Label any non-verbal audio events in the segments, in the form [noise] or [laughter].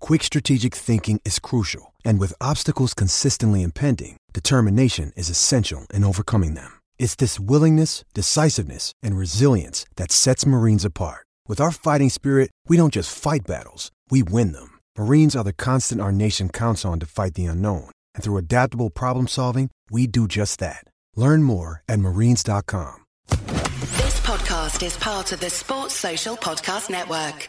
quick strategic thinking is crucial. And with obstacles consistently impending, determination is essential in overcoming them. It's this willingness, decisiveness, and resilience that sets Marines apart. With our fighting spirit, we don't just fight battles, we win them. Marines are the constant our nation counts on to fight the unknown. And through adaptable problem solving, we do just that. Learn more at marines.com. This podcast is part of the Sports Social Podcast Network.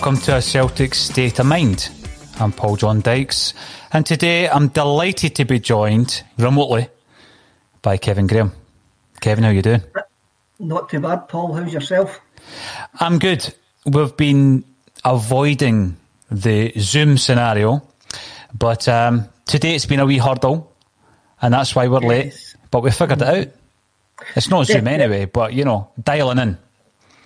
Welcome to a Celtic State of Mind. I'm Paul John Dykes, and today I'm delighted to be joined remotely by Kevin Graham. Kevin, how you doing? Not too bad, Paul. How's yourself? I'm good. We've been avoiding the Zoom scenario, but um, today it's been a wee hurdle, and that's why we're late. But we figured it out. It's not Zoom anyway, but you know, dialing in.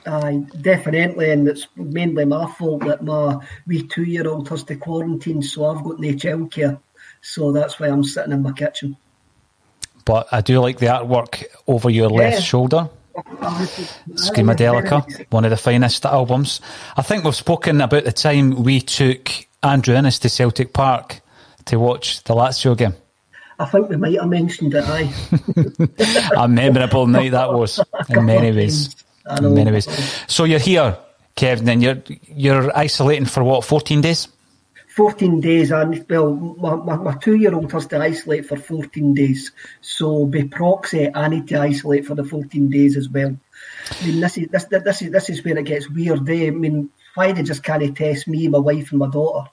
Aye, definitely, and it's mainly my fault that my wee two-year-old has to quarantine, so I've got no childcare, so that's why I'm sitting in my kitchen. But I do like the artwork over your left shoulder. Screamadelica, one of the finest albums. I think we've spoken about the time we took Andrew Innes to Celtic Park to watch the Lazio game. I think we might have mentioned it. Aye, [laughs] A memorable night that was in many ways. [laughs] I know. In many ways. So you're here, Kevin, and you're you're isolating for what, 14 days? 14 days, and well, my, my, my two-year-old has to isolate for 14 days, so by proxy, I need to isolate for the 14 days as well. I mean, this is this this is this is where it gets weird. Eh? I mean, why they just can't test me, my wife, and my daughter?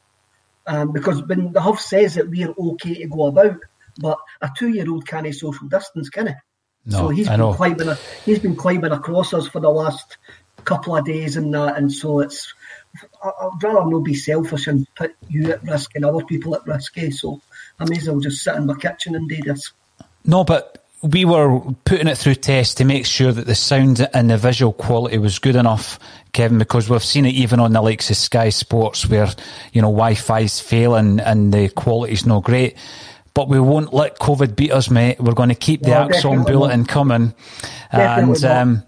Um, because when the Huff says that we're okay to go about, but a two-year-old can't social distance, can he? No, so he's I been know. climbing. A, he's been climbing across us for the last couple of days and that, and so it's. I- I'd rather not be selfish and put you at risk and other people at risk. Eh? So I may as well just sit in my kitchen and do this. No, but we were putting it through tests to make sure that the sound and the visual quality was good enough, Kevin, because we've seen it even on the likes of Sky Sports where, you know, Wi-Fi's failing and the quality's not great. But we won't let COVID beat us, mate. We're going to keep the No, ACSOM bulletin coming. Definitely and, um,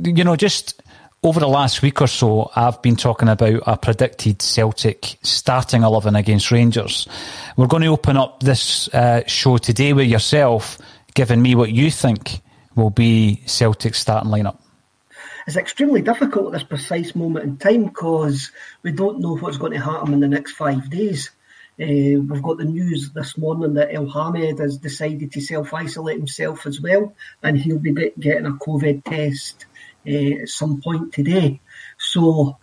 you know, just over the last week or so, I've been talking about a predicted Celtic starting 11 against Rangers. We're going to open up this uh, show today with yourself, giving me what you think will be Celtic's starting lineup. It's extremely difficult at this precise moment in time because we don't know what's going to happen in the next five days. Uh, we've got the news this morning that Elhamed has decided to self isolate himself as well, and he'll be getting a COVID test uh, at some point today. So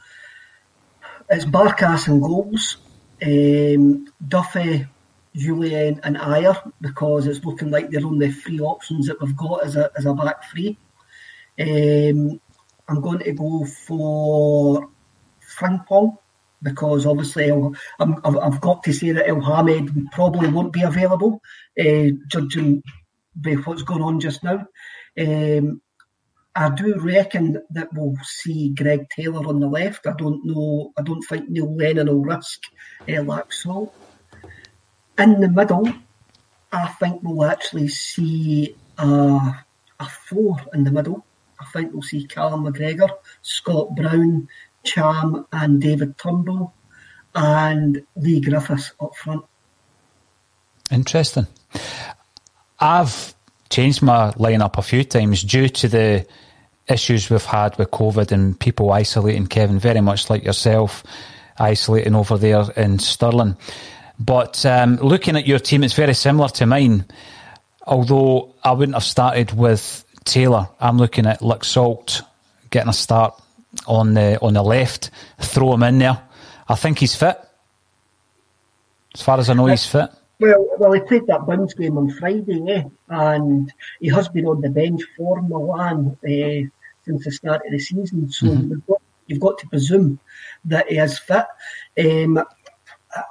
it's Barkas and goals, um, Duffy, Jullien, and Ajer because it's looking like they're only three options that we've got as a, as a back three. Um, I'm going to go for Frimpong because obviously I've, I've got to say that Elhamed probably won't be available, uh, judging by what's going on just now. Um, I do reckon that we'll see Greg Taylor on the left. I don't know. I don't think Neil Lennon will risk uh, Laxalt. In the middle, I think we'll actually see a four in the middle. I think we'll see Callum McGregor, Scott Brown, Ntcham, and David Turnbull, and Leigh Griffiths up front. Interesting. I've changed my lineup a few times due to the issues we've had with COVID and people isolating. Kevin, very much like yourself, isolating over there in Stirling. But um, looking at your team, it's very similar to mine. Although I wouldn't have started with Taylor, I'm looking at Laxalt getting a start on the on the left. Throw him in there. I think he's fit. As far as I know, he's fit. Well, well, he played that bounce game on Friday, eh? and he has been on the bench for Milan uh, since the start of the season. So you've, got, you've got to presume that he is fit. Um, I,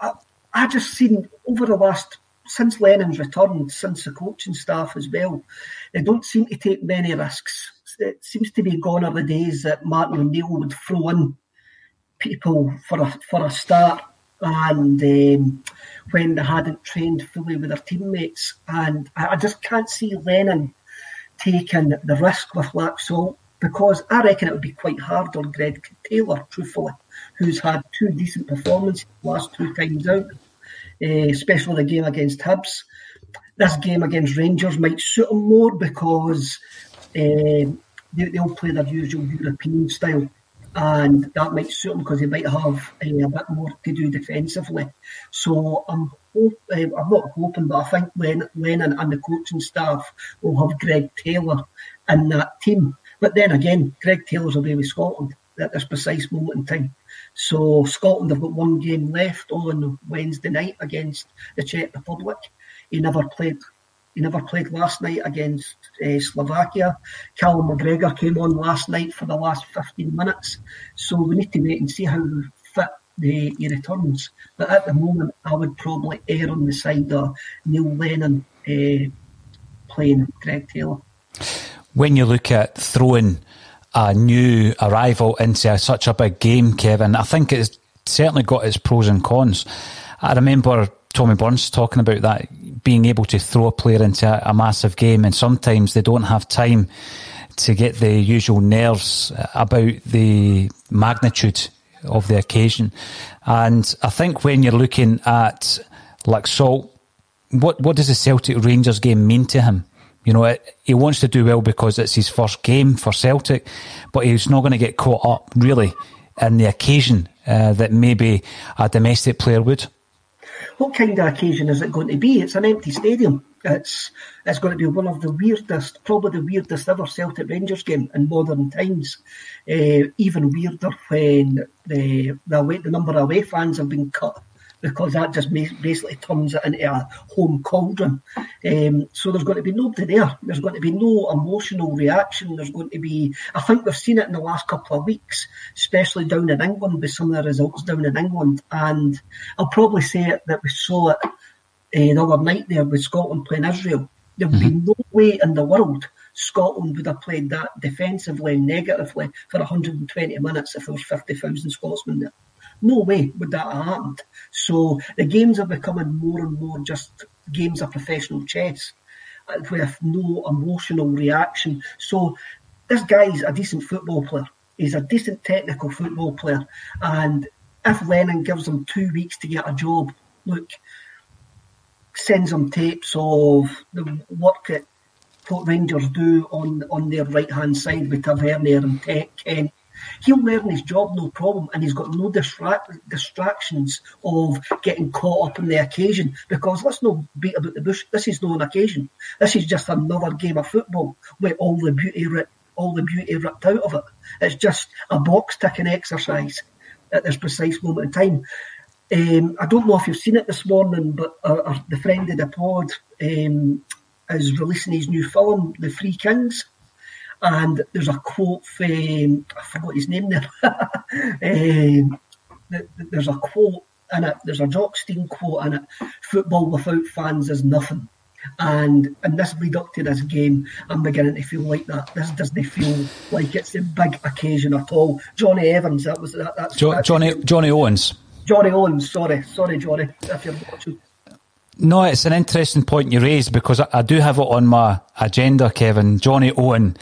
I, I just seen over the last since Lennon's returned, since the coaching staff as well, they don't seem to take many risks. It seems to be gone are the days that Martin O'Neill would throw in people for a for a start and um, when they hadn't trained fully with their teammates. And I, I just can't see Lennon taking the risk with Laxalt because I reckon it would be quite hard on Greg Taylor, truthfully, who's had two decent performances last two times out, uh, especially the game against Hibs. This game against Rangers might suit him more because um, they, they'll play their usual European style and that might suit him because they might have uh, a bit more to do defensively. So I'm hope, uh, I'm not hoping, but I think Len, Lennon and the coaching staff will have Greg Taylor in that team. But then again, Greg Taylor's away with Scotland at this precise moment in time. So Scotland have got one game left on Wednesday night against the Czech Republic. He never played he never played last night against uh, Slovakia. Callum McGregor came on last night for the last 15 minutes. So we need to wait and see how fit the, he returns. But at the moment, I would probably err on the side of Neil Lennon uh, playing Greg Taylor. When you look at throwing a new arrival into such a big game, Kevin, I think it's certainly got its pros and cons. I remember Tommy Burns talking about that being able to throw a player into a, a, massive game, and sometimes they don't have time to get the usual nerves about the magnitude of the occasion. And I think when you're looking at Laxalt, what what does the Celtic Rangers game mean to him? You know, it, he wants to do well because it's his first game for Celtic, but he's not going to get caught up really in the occasion uh, that maybe a domestic player would. What kind of occasion is it going to be? It's an empty stadium. It's it's going to be one of the weirdest, probably the weirdest ever Celtic Rangers game in modern times. Uh, even weirder when the the, away, the number of away fans have been cut because that just basically turns it into a home cauldron. Um, so there's going to be nobody there. There's going to be no emotional reaction. There's going to be, I think we've seen it in the last couple of weeks, especially down in England with some of the results down in England. And I'll probably say it that we saw it uh, the other night there with Scotland playing Israel. There would be no way in the world Scotland would have played that defensively and negatively for 120 minutes if there was 50,000 Scotsmen there. No way would that have happened. So the games are becoming more and more just games of professional chess with no emotional reaction. So this guy's a decent football player. He's a decent technical football player. And if Lennon gives him two weeks to get a job, look, sends him tapes of the work that what Rangers do on, on their right hand side with Tavernier and Kent. He'll learn his job no problem, and he's got no distract, distractions of getting caught up in the occasion. Because let's not beat about the bush. This is no an occasion. This is just another game of football with all the beauty ripped, all the beauty ripped out of it. It's just a box ticking exercise at this precise moment in time. Um, I don't know if you've seen it this morning, but the friend of the pod um, is releasing his new film, The Three Kings. And there's a quote from, I forgot his name there. [laughs] um, there's a quote in it, there's a Jock Stein quote in it football without fans is nothing. And in this lead up to this game, I'm beginning to feel like that. This doesn't feel like it's a big occasion at all. Johnny Evans, that was that. That's, jo- that's Johnny Johnny Owens. Johnny Owens, sorry, sorry, Johnny, if you're watching. No, it's an interesting point you raise because I, I do have it on my agenda, Kevin. Johnny Owen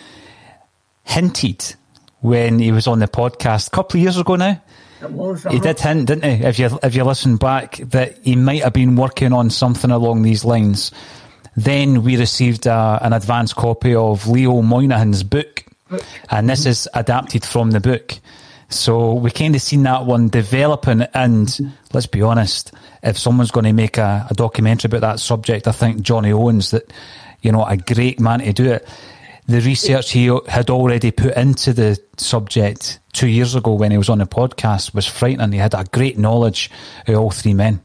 hinted when he was on the podcast a couple of years ago now. Was. He uh-huh. did hint, didn't he? If you if you listen back, that he might have been working on something along these lines. Then we received a, an advance copy of Leo Moynihan's book, and this is adapted from the book. So we kind of seen that one developing, and let's be honest, if someone's going to make a, a documentary about that subject, I think Johnny Owens, that you know, a great man to do it. The research he had already put into the subject two years ago when he was on the podcast was frightening. He had a great knowledge of all three men.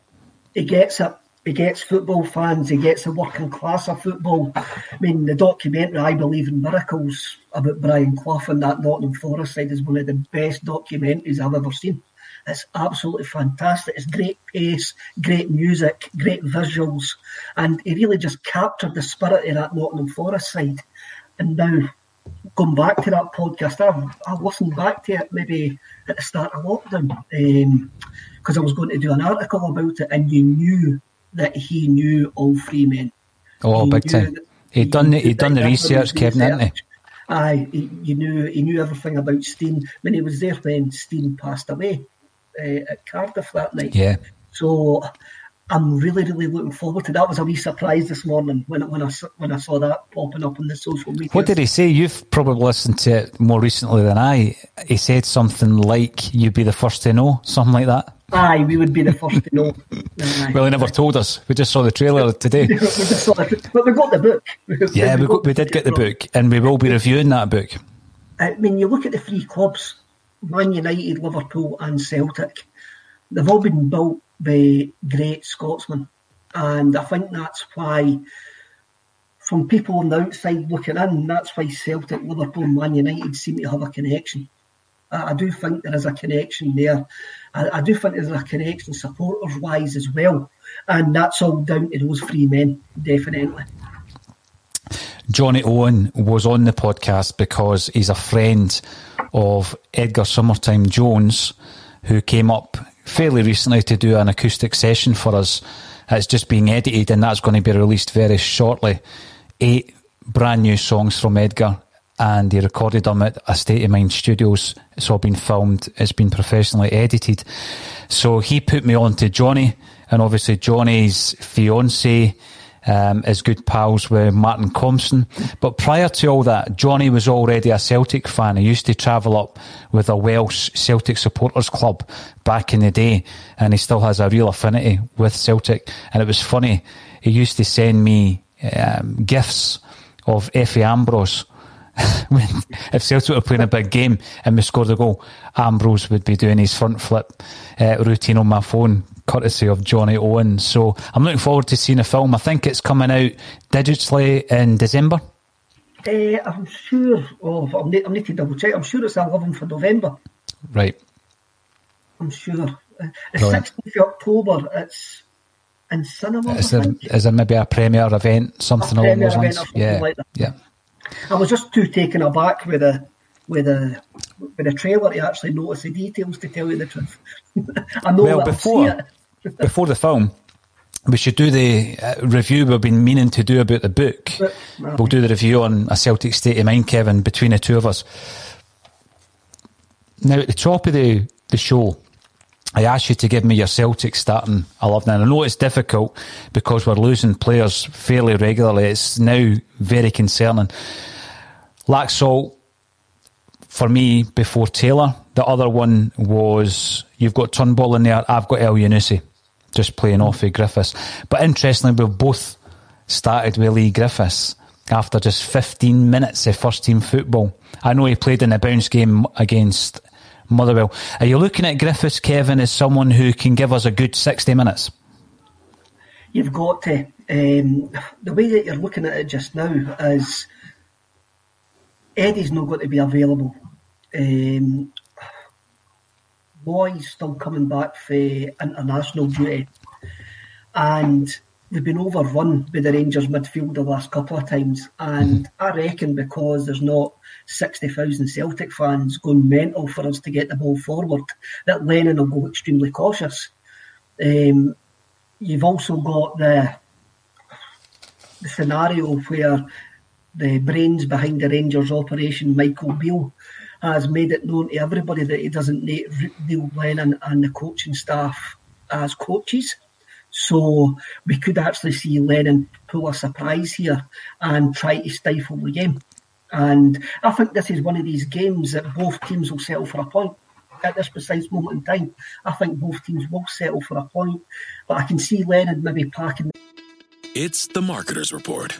He gets it. He gets football fans. He gets the working class of football. I mean, the documentary "I Believe in Miracles" about Brian Clough and that Nottingham Forest side is one of the best documentaries I've ever seen. It's absolutely fantastic. It's great pace, great music, great visuals, and he really just captured the spirit of that Nottingham Forest side. And now, going back to that podcast, I've, I've listened back to it maybe at the start of lockdown because um, I was going to do an article about it, and you knew that he knew all three men. Oh, he big time. He'd done the, he'd done the research, Kevin, hadn't he? Aye, he, you knew he knew everything about Stein. when he was there when Stein passed away uh, at Cardiff that night. Yeah. So I'm really, really looking forward to that. Was a wee surprise this morning when when I when I saw that popping up on the social media. What did he say? You've probably listened to it more recently than I. He said something like, "You'd be the first to know," something like that. Aye, we would be the first to know. [laughs] well, he never told us. We just saw the trailer today. [laughs] we just saw it, but we got the book. [laughs] yeah, we, got, we did get the book, and we will be reviewing that book. I mean, you look at the three clubs: Man United, Liverpool, and Celtic. They've all been built by great Scotsmen, and I think that's why. From people on the outside looking in, that's why Celtic, Liverpool, Man United seem to have a connection. I do think there is a connection there. I, I do think there's a connection supporters wise as well. And that's all down to those three men, definitely. Johnny Owen was on the podcast because he's a friend of Edgar Summertyme Jones, who came up fairly recently to do an acoustic session for us. It's just being edited and that's going to be released very shortly. Eight brand new songs from Edgar and he recorded them at a State of Mind Studios. It's all been filmed, it's been professionally edited. So he put me on to Johnny, and obviously Johnny's fiance um, good pals with Martin Compston. But prior to all that, Johnny was already a Celtic fan. He used to travel up with a Welsh Celtic supporters club back in the day, and he still has a real affinity with Celtic. And it was funny, he used to send me um, gifts of Efe Ambrose [laughs] when, if Celtic were playing a big game and we scored a goal, Ambrose would be doing his front flip uh, routine on my phone, courtesy of Johnny Owen. So I'm looking forward to seeing the film. I think it's coming out digitally in December. Uh, I'm sure of, I'll need, I'll need to double check, I'm sure it's 11th of November. Right. I'm sure. Uh, the 16th of October, it's in cinemas. Is I there, think. is there maybe a premiere event, something A along those event lines? or something yeah, like that. yeah. I was just too taken aback with the with a with the trailer to actually notice the details. To tell you the truth, [laughs] I know Well, before-. [laughs] Before the film, we should do the uh, review we've been meaning to do about the book. We'll do the review on A Celtic State of Mind, Kevin, between the two of us. Now, at the top of the, the show, I asked you to give me your Celtic starting 11. And I know it's difficult because we're losing players fairly regularly. It's now very concerning. Laxalt, for me, before Taylor. The other one was you've got Turnbull in there, I've got Elyounoussi, just playing off of Griffiths. But interestingly, we've both started with Leigh Griffiths after just 15 minutes of first team football. I know he played in a bounce game against Motherwell. Are you looking at Griffiths, Kevin, as someone who can give us a good 60 minutes? You've got to. Um, the way that you're looking at it just now is Eddie's not going to be available. Um, Boy's still coming back for international duty. And we've been overrun by the Rangers midfield the last couple of times. And I reckon because there's not 60,000 Celtic fans going mental for us to get the ball forward, that Lennon will go extremely cautious. Um, you've also got the, the scenario where the brains behind the Rangers operation, Michael Beale, has made it known to everybody that he doesn't need Neil Lennon and the coaching staff as coaches. So we could actually see Lennon pull a surprise here and try to stifle the game. And I think this is one of these games that both teams will settle for a point at this precise moment in time. I think both teams will settle for a point, but I can see Lennon maybe packing. It's the Marketer's Report.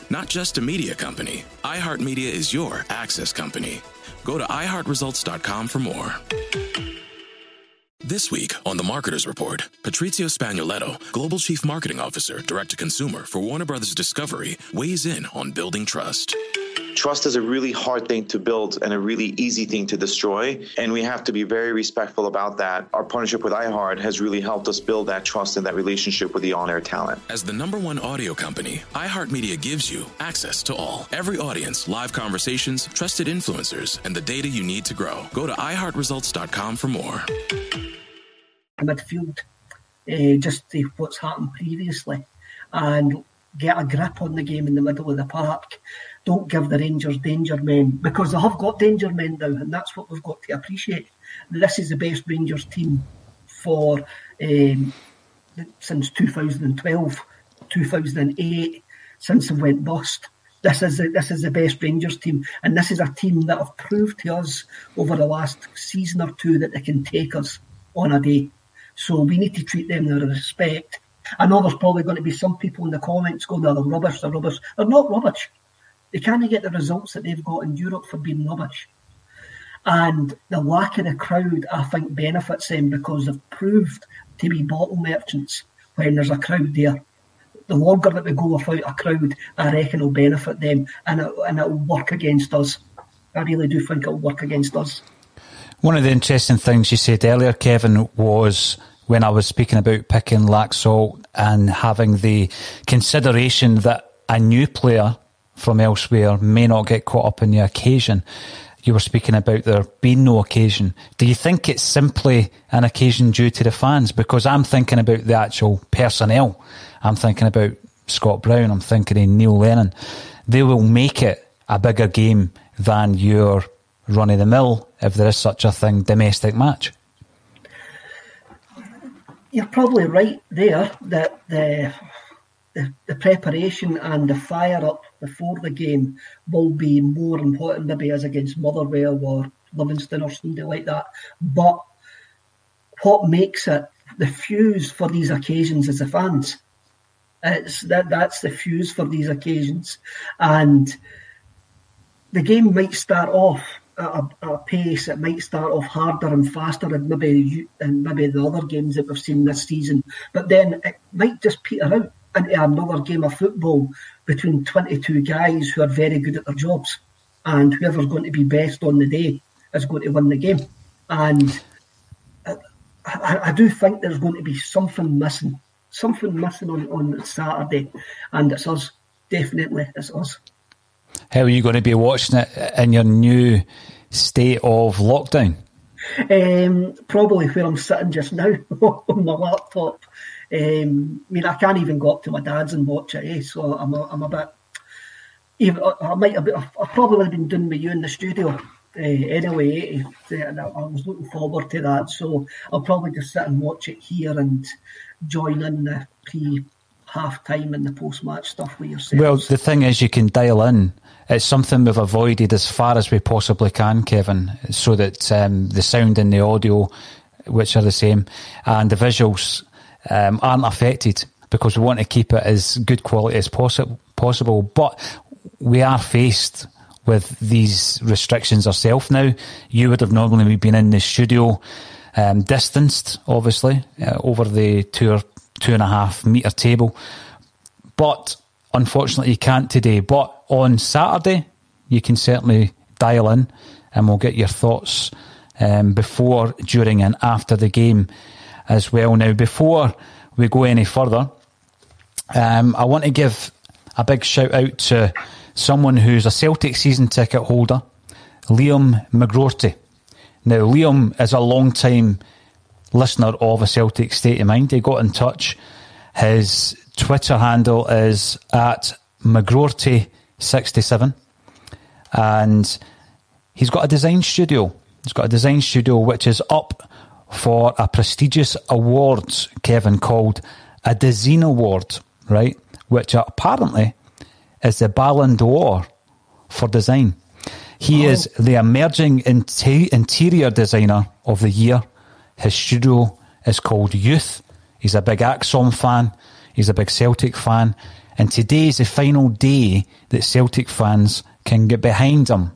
Not just a media company, iHeartMedia is your access company. Go to iHeartResults.com for more. This week on the Marketer's Report, Patrizio Spagnoletto, Global Chief Marketing Officer, Direct to Consumer for Warner Brothers Discovery, weighs in on building trust. Trust is a really hard thing to build and a really easy thing to destroy. And we have to be very respectful about that. Our partnership with iHeart has really helped us build that trust and that relationship with the on air talent. As the number one audio company, iHeartMedia gives you access to all. Every audience, live conversations, trusted influencers, and the data you need to grow. Go to iHeartResults.com for more. midfield, uh, just to what's happened previously, and get a grip on the game in the middle of the park. Don't give the Rangers danger men because they have got danger men now, and that's what we've got to appreciate. This is the best Rangers team for um, since 2012, 2008, since they went bust. This is the, this is the best Rangers team, and this is a team that have proved to us over the last season or two that they can take us on a day. So we need to treat them with respect. I know there's probably going to be some people in the comments going, "Oh, they're rubbish, they're rubbish." They're not rubbish. They can't get the results that they've got in Europe for being rubbish. And the lack of the crowd, I think, benefits them because they've proved to be bottle merchants when there's a crowd there. The longer that we go without a crowd, I reckon will benefit them and it, and it'll work against us. I really do think it'll work against us. One of the interesting things you said earlier, Kevin, was when I was speaking about picking Laxalt and having the consideration that a new player from elsewhere may not get caught up in the occasion. You were speaking about there being no occasion. Do you think it's simply an occasion due to the fans? Because I'm thinking about the actual personnel. I'm thinking about Scott Brown. I'm thinking of Neil Lennon. They will make it a bigger game than your run of the mill, if there is such a thing, domestic match. You're probably right there that the, the the preparation and the fire up before the game will be more important maybe as against Motherwell or Livingston or something like that. But what makes it the fuse for these occasions is the fans. It's that that's the fuse for these occasions, and the game might start off at a, at a, pace. It might start off harder and faster than maybe and maybe the other games that we've seen this season. But then it might just peter out into another game of football between twenty-two guys who are very good at their jobs, and whoever's going to be best on the day is going to win the game. And I, I do think there's going to be something missing, something missing on, on Saturday, and it's us. Definitely, it's us. How are you going to be watching it in your new state of lockdown? Um, probably where I'm sitting just now [laughs] on my laptop. Um, I mean, I can't even go up to my dad's and watch it, eh? so I'm a, I'm a bit. I might have been, I probably would have been doing with you in the studio uh, anyway. Eh, I was looking forward to that, so I'll probably just sit and watch it here and join in the pre half time and the post match stuff with yourself. Well, the thing is, you can dial in. It's something we've avoided as far as we possibly can, Kevin, so that um, the sound and the audio, which are the same, and the visuals um, aren't affected because we want to keep it as good quality as possi- possible. But we are faced with these restrictions ourselves now. You would have normally been in the studio, um, distanced, obviously, uh, over the two or two and a half metre table. But unfortunately, you can't today. But on Saturday, you can certainly dial in and we'll get your thoughts um, before, during, and after the game as well. Now, before we go any further, um, I want to give a big shout out to someone who's a Celtic season ticket holder, Liam McGroarty. Now, Liam is a long time listener of a Celtic State of Mind. He got in touch. His Twitter handle is at McGroarty67. And he's got a design studio. He's got a design studio which is up for a prestigious award, Kevin, called a Design Award, right? Which apparently is the Ballon d'Or for design. He oh. is the emerging interior designer of the year. His studio is called Youth. He's a big ACSOM fan. He's a big Celtic fan. And today is the final day that Celtic fans can get behind him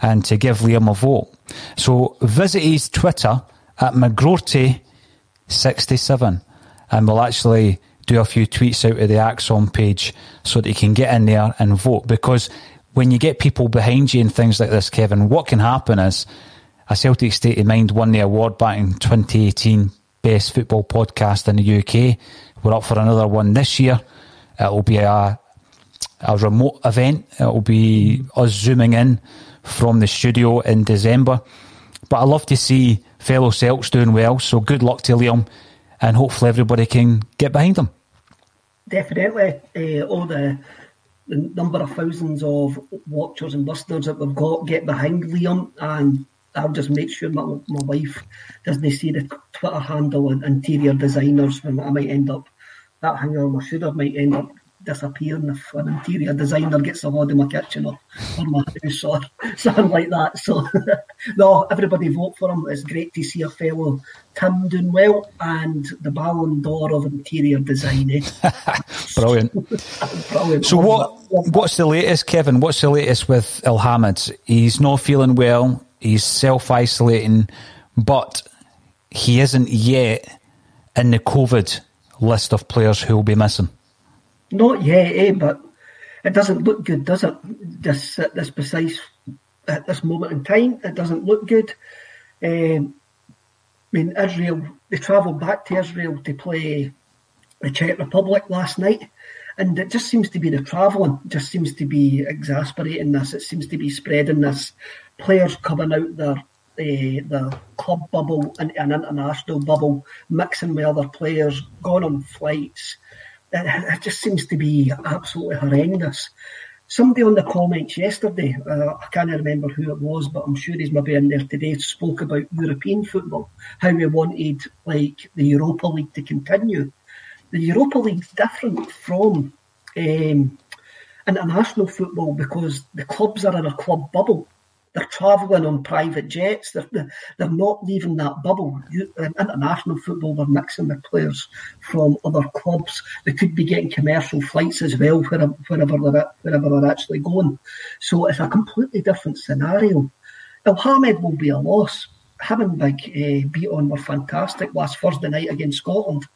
and to give Liam a vote. So visit his Twitter at McGroarty67 and we'll actually do a few tweets out of the ACSOM page so that you can get in there and vote. Because when you get people behind you and things like this, Kevin, what can happen is a Celtic State of Mind won the award back in 2018, Best Football Podcast in the UK. We're up for another one this year. It'll be a, a remote event. It'll be us zooming in from the studio in December. But I love to see fellow Celts doing well. So good luck to Liam and hopefully everybody can get behind them. Definitely, uh, all the, the number of thousands of watchers and listeners that we've got get behind Liam, and I'll just make sure my, my wife doesn't see the Twitter handle and interior designers when I might end up that hanger on my shoulder might end up disappearing if an interior designer gets a hold of my kitchen or, or my house or [laughs] something like that. So, [laughs] no, everybody vote for him. It's great to see a fellow Tim doing well and the Ballon d'Or of interior design. Eh? [laughs] Brilliant. Brilliant. So, what what's the latest, Kevin? What's the latest with Elhamed? He's not feeling well. He's self isolating, but he isn't yet in the COVID list of players who will be missing. Not yet, eh? But it doesn't look good, does it? This at this precise at this moment in time, it doesn't look good. Um, I mean, Israel. They travelled back to Israel to play the Czech Republic last night, and it just seems to be the travelling. Just seems to be exasperating this. It seems to be spreading this. Players coming out their uh, the club bubble and an international bubble, mixing with other players, going on flights, it, just seems to be absolutely horrendous. somebody on the comments yesterday, uh, I can't remember who it was, but I'm sure he's maybe in there today, spoke about European football, how we wanted like the Europa League to continue. The Europa League's different from um, international football because the clubs are in a club bubble. They're travelling on private jets. They're, they're not leaving that bubble. You, in international football, they're mixing with players from other clubs. They could be getting commercial flights as well wherever, wherever, they're, wherever they're actually going. So it's a completely different scenario. Elhamed will be a loss. Having Big uh, beat on were fantastic last Thursday night against Scotland.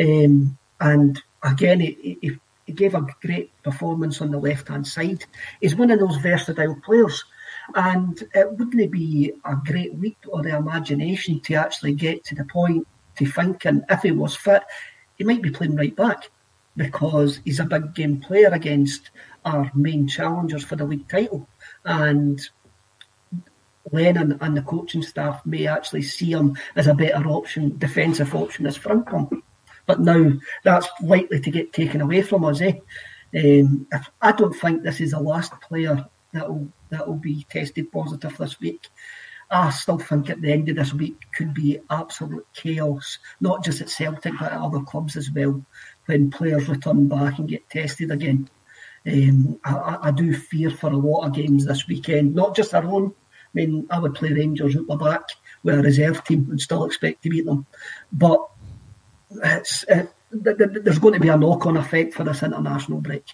Um, and again, he, he, he gave a great performance on the left hand side. He's one of those versatile players. And it wouldn't be a great leap of the imagination to actually get to the point to thinking if he was fit, he might be playing right back because he's a big game player against our main challengers for the league title. And Lennon and the coaching staff may actually see him as a better option, defensive option as Frimpong. But now that's likely to get taken away from us. Eh? Um, I don't think this is the last player that will that will be tested positive this week. I still think at the end of this week could be absolute chaos, not just at Celtic but at other clubs as well, when players return back and get tested again. Um, I, I, do fear for a lot of games this weekend, not just our own. I mean, I would play Rangers at the back with a reserve team and still expect to beat them, but it's, it, there's going to be a knock-on effect for this international break.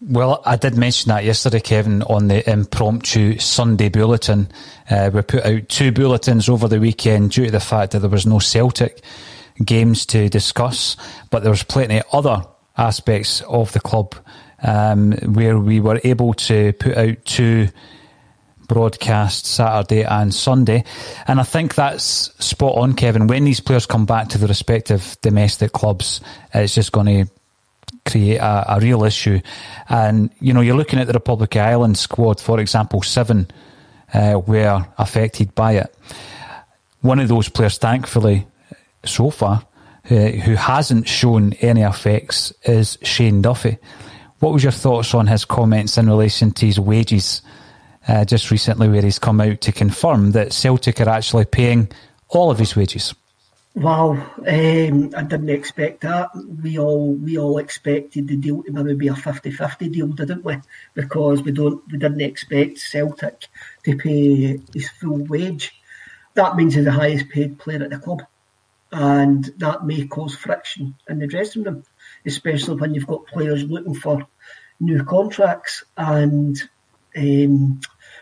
Well, I did mention that yesterday, Kevin, on the impromptu Sunday bulletin. Uh, we put out two bulletins over the weekend due to the fact that there was no Celtic games to discuss, but there was plenty of other aspects of the club um, where we were able to put out two broadcasts Saturday and Sunday. And I think that's spot on, Kevin. When these players come back to the respective domestic clubs, it's just going to create a, a, real issue. And, you know, you're looking at the Republic of Ireland squad, for example, seven uh, were affected by it. One of those players, thankfully, so far, uh, who hasn't shown any effects is Shane Duffy. What was your thoughts on his comments in relation to his wages uh, just recently, where he's come out to confirm that Celtic are actually paying all of his wages? Wow, um, I didn't expect that. We all we all expected the deal to maybe be a 50-50 deal, didn't we? Because we don't we didn't expect Celtic to pay his full wage. That means he's the highest paid player at the club, and that may cause friction in the dressing room, especially when you've got players looking for new contracts and. Um,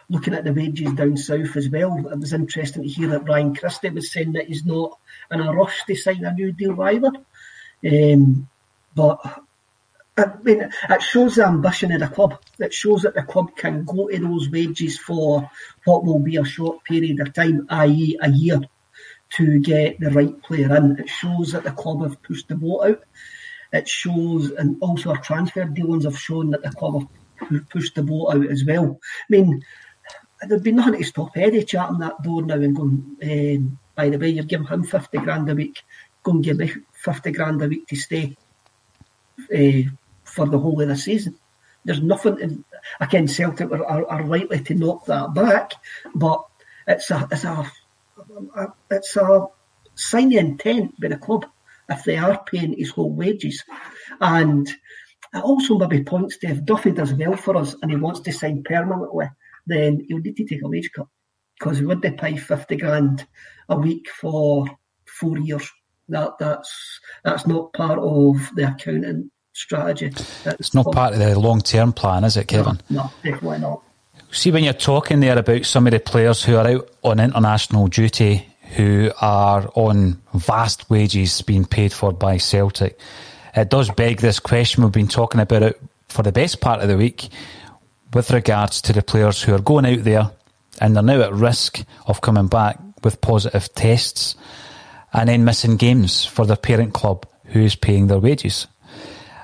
looking at the wages down south as well, it was interesting to hear that Ryan Christie was saying that he's not in a rush to sign a new deal either. Um, but I mean, it shows the ambition of the club. It shows that the club can go to those wages for what will be a short period of time, i.e., a year, to get the right player in. It shows that the club have pushed the boat out. It shows, and also our transfer dealings have shown that the club have pushed the boat out as well. I mean, there'd be nothing to stop Eddie chatting that door now and going, um, by the way, you're giving him 50 grand a week, go and give me 50 grand a week to stay uh, for the whole of the season. There's nothing, in, again, Celtic are, are, are, likely to knock that back, but it's a, it's a it's a sign of intent by the club if they are paying his whole wages. And it also maybe points to if Duffy does well for us and he wants to sign permanently, then he'll need to take a wage cut because we would pay fifty grand a week for four years. That that's that's not part of the accounting strategy. That's it's not part of the long term plan, is it, Kevin? No, no, definitely not. See, when you're talking there about some of the players who are out on international duty, who are on vast wages being paid for by Celtic, it does beg this question. We've been talking about it for the best part of the week with regards to the players who are going out there and they're now at risk of coming back with positive tests and then missing games for their parent club who is paying their wages.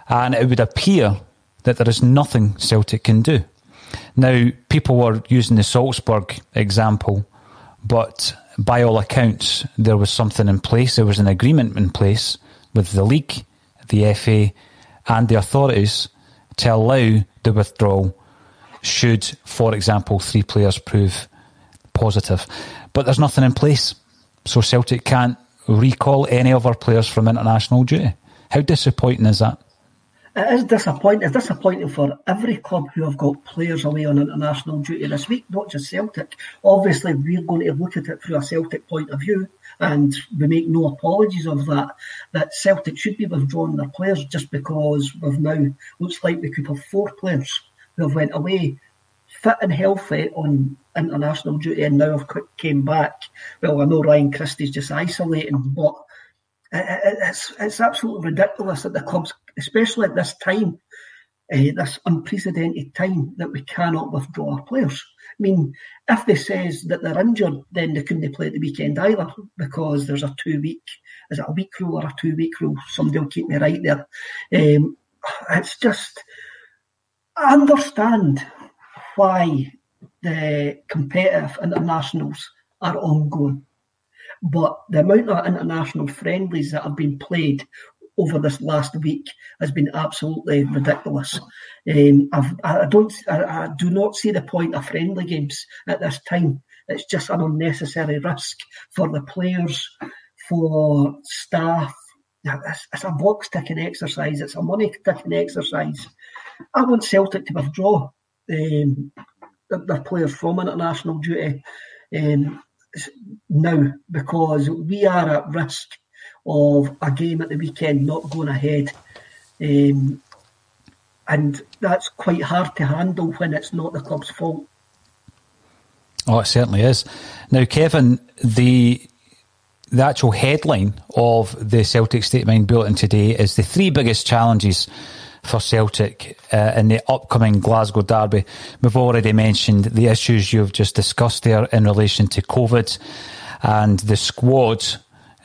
And it would appear that there is nothing Celtic can do. Now, people were using the Salzburg example, but by all accounts, there was something in place. There was an agreement in place with the league, the FA, and the authorities to allow the withdrawal should, for example, three players prove positive. But there's nothing in place, so Celtic can't recall any of our players from international duty. How disappointing is that? It is disappointing. It's disappointing for every club who have got players away on international duty this week, not just Celtic. Obviously, we're going to look at it through a Celtic point of view, and we make no apologies of that. That Celtic should be withdrawing their players just because we've now looks like we could have four players who have went away fit and healthy on international duty and now have came back. Well, I know Ryan Christie's just isolating, but it's it's absolutely ridiculous that the clubs, especially at this time, uh, this unprecedented time, that we cannot withdraw our players. I mean, if they says that they're injured, then they couldn't play at the weekend either because there's a two week, is it a week rule or a two week rule? Somebody will keep me right there. Um, it's just, I understand why the competitive internationals are ongoing. But the amount of international friendlies that have been played over this last week has been absolutely ridiculous. Um, I don't, I, I, do not see the point of friendly games at this time. It's just an unnecessary risk for the players, for staff. It's, it's a box ticking exercise. It's a money ticking exercise. I want Celtic to withdraw um, their players from international duty. Um, now because we are at risk of a game at the weekend not going ahead. Um, and that's quite hard to handle when it's not the club's fault. Oh, it certainly is. Now, Kevin, the the actual headline of the Celtic State Mind Bulletin today is the three biggest challenges for Celtic uh, in the upcoming Glasgow derby. We've already mentioned the issues you've just discussed there in relation to COVID and the squad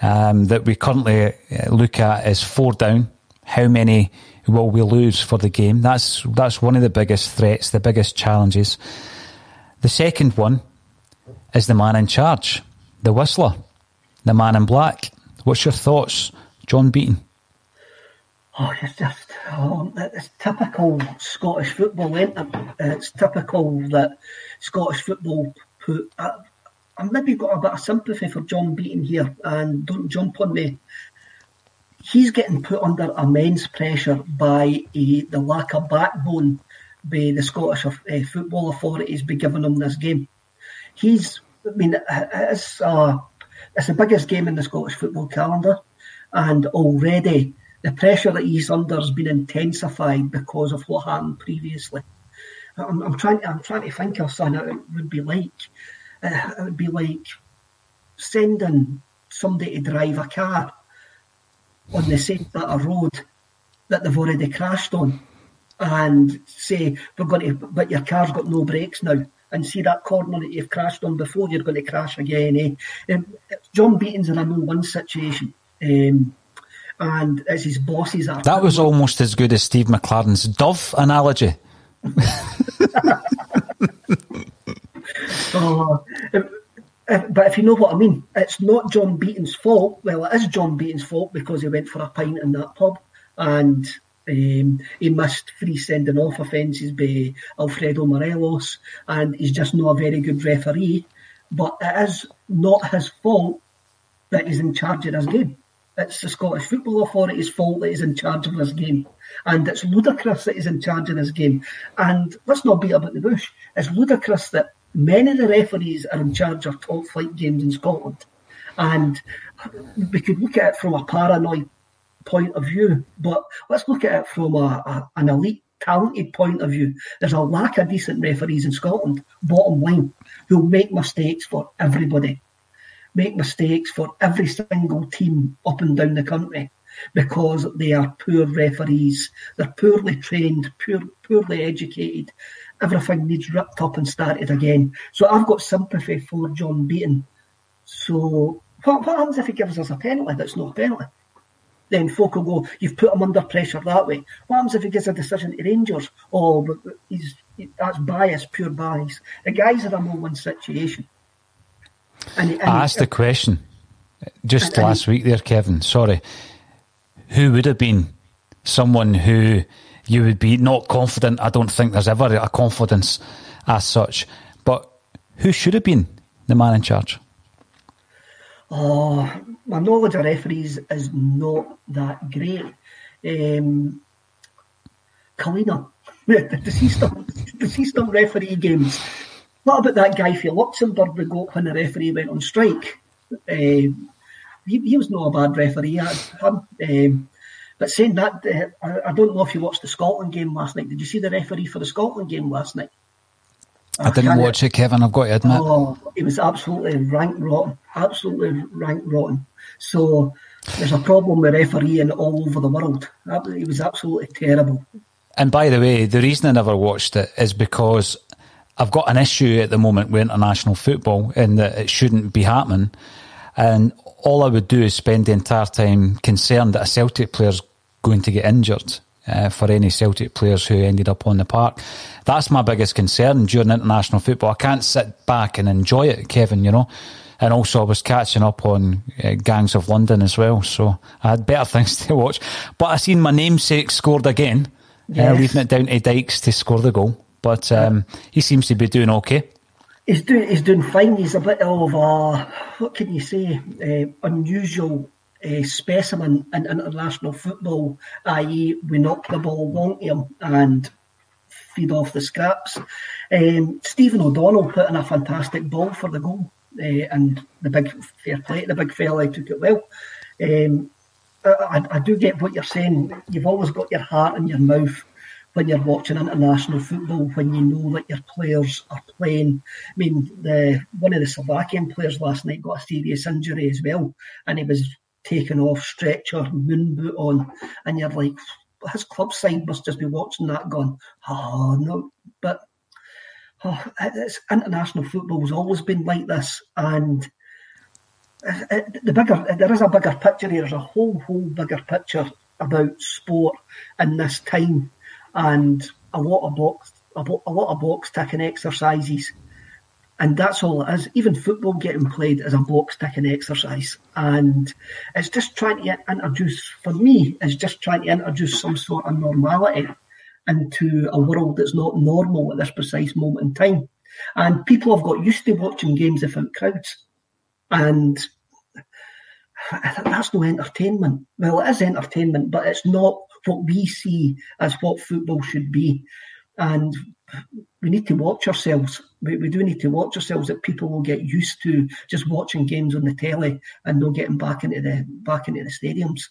um, that we currently uh, look at is four down. How many will we lose for the game? That's that's one of the biggest threats, the biggest challenges. The second one is the man in charge, the whistler, the man in black. What's your thoughts, John Beaton? Oh, it's just oh, it's typical Scottish football, it? It's typical that Scottish football put. Uh, I've maybe got a bit of sympathy for John Beaton here, and don't jump on me. He's getting put under immense pressure by uh, the lack of backbone by the Scottish uh, football authorities be giving him this game. He's, I mean, it's, uh, it's the biggest game in the Scottish football calendar, and already the pressure that he's under has been intensified because of what happened previously. I'm, I'm trying. To, I'm trying to think of something it would be like. Uh, it would be like sending somebody to drive a car on the same bit of road that they've already crashed on, and say we're going to, but your car's got no brakes now. And see that corner that you've crashed on before, you're going to crash again. Eh? Um, John Beaton's in a no-win situation. Um, and as his bosses are. That was almost as good as Steve McClaren's dove analogy. [laughs] uh, but if you know what I mean, it's not John Beaton's fault. Well, it is John Beaton's fault because he went for a pint in that pub and um, he missed three sending off offences by Alfredo Morelos, and he's just not a very good referee. But it is not his fault that he's in charge of this game. It's the Scottish Football Authority's fault that he's in charge of this game. And it's ludicrous that he's in charge of this game. And let's not beat about the bush. It's ludicrous that many of the referees are in charge of top flight games in Scotland. And we could look at it from a paranoid point of view, but let's look at it from a, a, an elite, talented point of view. There's a lack of decent referees in Scotland, bottom line, who make mistakes for everybody make mistakes for every single team up and down the country because they are poor referees. They're poorly trained, poor, poorly educated. Everything needs ripped up and started again. So I've got sympathy for John Beaton. So what, what happens if he gives us a penalty that's not a penalty? Then folk will go, you've put him under pressure that way. What happens if he gives a decision to Rangers? Oh, he's, that's bias, pure bias. The guys are in a no-win situation. And, and I asked the question just last week there, Kevin. Sorry. Who would have been someone who you would be not confident. I don't think there's ever a confidence as such. But who should have been the man in charge? Oh, my knowledge of referees is not that great. Um, Kalina, [laughs] does he still does he still referee games? What about that guy for Luxembourg we got when the referee went on strike? Um, he, he, was not a bad referee. Um, but saying that, uh, I, I, don't know if you watched the Scotland game last night. Did you see the referee for the Scotland game last night? I didn't watch it, Kevin. I've got to admit. Oh, it was absolutely rank rotten. Absolutely rank rotten. So there's a problem with refereeing all over the world. It was absolutely terrible. And by the way, the reason I never watched it is because I've got an issue at the moment with international football in that it shouldn't be happening. And all I would do is spend the entire time concerned that a Celtic player's going to get injured uh, for any Celtic players who ended up on the park. That's my biggest concern during international football. I can't sit back and enjoy it, Kevin, you know. And also, I was catching up on uh, Gangs of London as well, so I had better [laughs] things to watch. But I seen my namesake scored again, uh, yes. uh, leaving it down to Dykes to score the goal. But um, he seems to be doing okay. He's doing he's doing fine. He's a bit of a what can you say uh, unusual uh, specimen in international football, i.e., we knock the ball long to him and feed off the scraps. Um, Stephen O'Donnell put in a fantastic ball for the goal, uh, and the big fair play, the big fella took it well. Um, I, I, do get what you're saying. You've always got your heart in your mouth when you're watching international football, when you know that your players are playing. I mean, the one of the Slovakian players last night got a serious injury as well, and he was taken off, stretcher, moon boot on, and you're like, his club side must just be watching that going, oh no. But oh, it's, international always been like this, and uh, uh, the bigger there is a bigger picture here. There's a whole whole bigger picture about sport in this time, and a lot of box a, a lot of box ticking exercises and that's all it is. Even football getting played is a box ticking exercise, and it's just trying to introduce. For me, it's just trying to introduce some sort of normality into a world that's not normal at this precise moment in time. And people have got used to watching games without crowds, and [sighs] that's no entertainment. Well, it is entertainment, but it's not what we see as what football should be. And we need to watch ourselves. We, we do need to watch ourselves that people will get used to just watching games on the telly and not getting back into the back into the stadiums.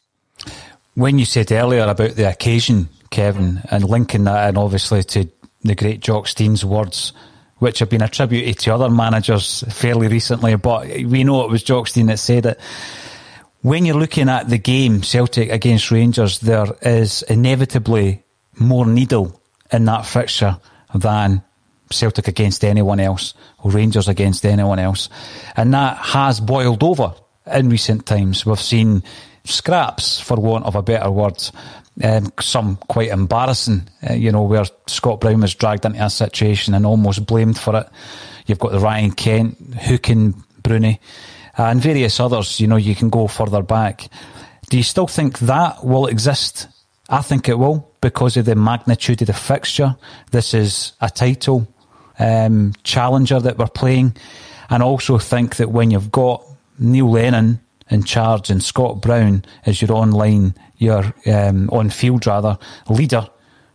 When you said earlier about the occasion, Kevin, and linking that in obviously to the great Jock Stein's words, which have been attributed to other managers fairly recently, but we know it was Jock Stein that said it. When you're looking at the game, Celtic against Rangers, there is inevitably more needle in that fixture than Celtic against anyone else or Rangers against anyone else. And that has boiled over in recent times. We've seen scraps, for want of a better word, um, some quite embarrassing, uh, you know, where Scott Brown was dragged into a situation and almost blamed for it. You've got the Ryan Kent, hooking Broony, and various others, you know, you can go further back. Do you still think that will exist? I think it will because of the magnitude of the fixture. This is a title um, challenger that we're playing, and also think that when you've got Neil Lennon in charge and Scott Brown as your online, your um, on field rather leader,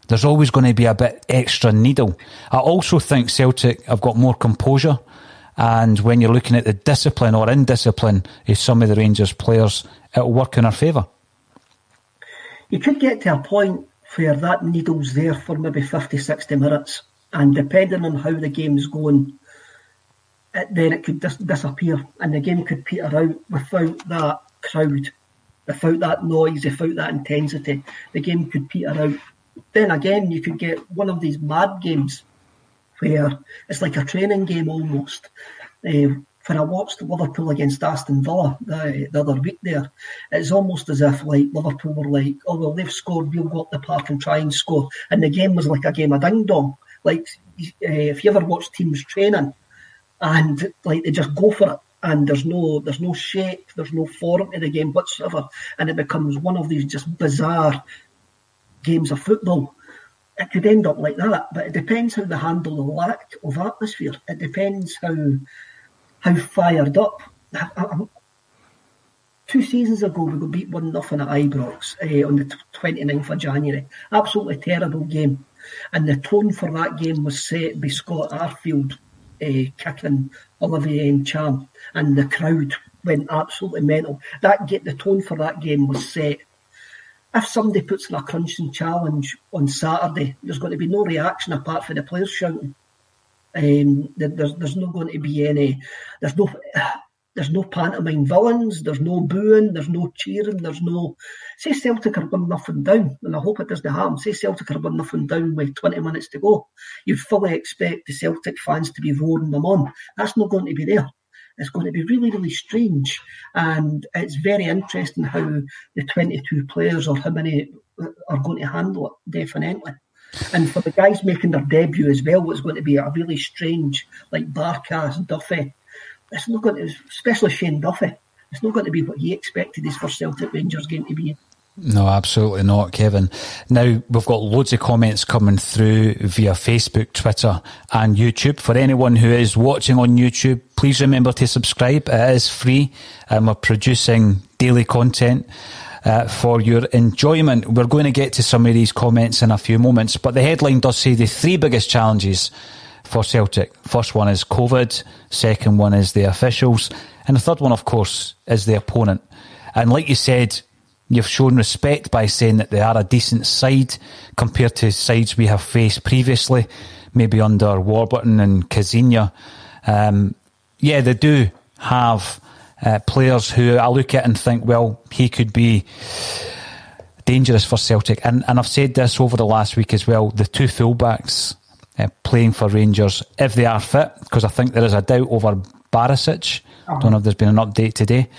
there's always going to be a bit extra needle. I also think Celtic have got more composure. And when you're looking at the discipline or indiscipline of some of the Rangers players, it'll work in our favour. You could get to a point where that needle's there for maybe 50, 60 minutes, and depending on how the game's going, it, then it could dis- disappear, and the game could peter out without that crowd, without that noise, without that intensity. The game could peter out. Then again, you could get one of these mad games where it's like a training game almost. When I watched Liverpool against Aston Villa the, the other week there, it's almost as if like Liverpool were like, oh well, they've scored, we'll go up the park and try and score, and the game was like a game of ding dong. Like uh, if you ever watch teams training, and like they just go for it, and there's no there's no shape, there's no form to the game whatsoever, and it becomes one of these just bizarre games of football. It could end up like that. But it depends how they handle the lack of atmosphere. It depends how how fired up. I, I, two seasons ago, we got beat one nothing at Ibrox uh, on the 29th of January. Absolutely terrible game, and the tone for that game was set by Scott Arfield uh, kicking Olivier Ntcham, and the crowd went absolutely mental. That get the tone for that game was set. If somebody puts in a crunching challenge on Saturday, there's going to be no reaction apart from the players shouting. Um, there's there's not going to be any. There's no. [sighs] There's no pantomime villains, there's no booing, there's no cheering, there's no. Say Celtic are one nothing down, and I hope it doesn't harm. Say Celtic are one nothing down with 20 minutes to go. You'd fully expect the Celtic fans to be roaring them on. That's not going to be there. It's going to be really, really strange. And it's very interesting how the 22 players or how many uh, are going to handle it, definitely. And for the guys making their debut as well, it's going to be a really strange, like Barkas, Duffy, it's not going to, especially Shane Duffy, it's not going to be what he expected his first Celtic Rangers game to be. No, absolutely not, Kevin. Now, we've got loads of comments coming through via Facebook, Twitter, and YouTube. For anyone who is watching on YouTube, please remember to subscribe. It is free, and we're producing daily content. Uh, for your enjoyment. We're going to get to some of these comments in a few moments, but the headline does say the three biggest challenges for Celtic. First one is COVID, second one is the officials, and the third one, of course, is the opponent. And like you said, you've shown respect by saying that they are a decent side compared to sides we have faced previously, maybe under Warburton and Caixinha. Um, yeah, they do have uh, players who I look at and think, well, he could be dangerous for Celtic. And, and I've said this over the last week as well. The two fullbacks uh, playing for Rangers if they are fit, because I think there is a doubt over Barisic. Uh-huh. Don't know if there's been an update today.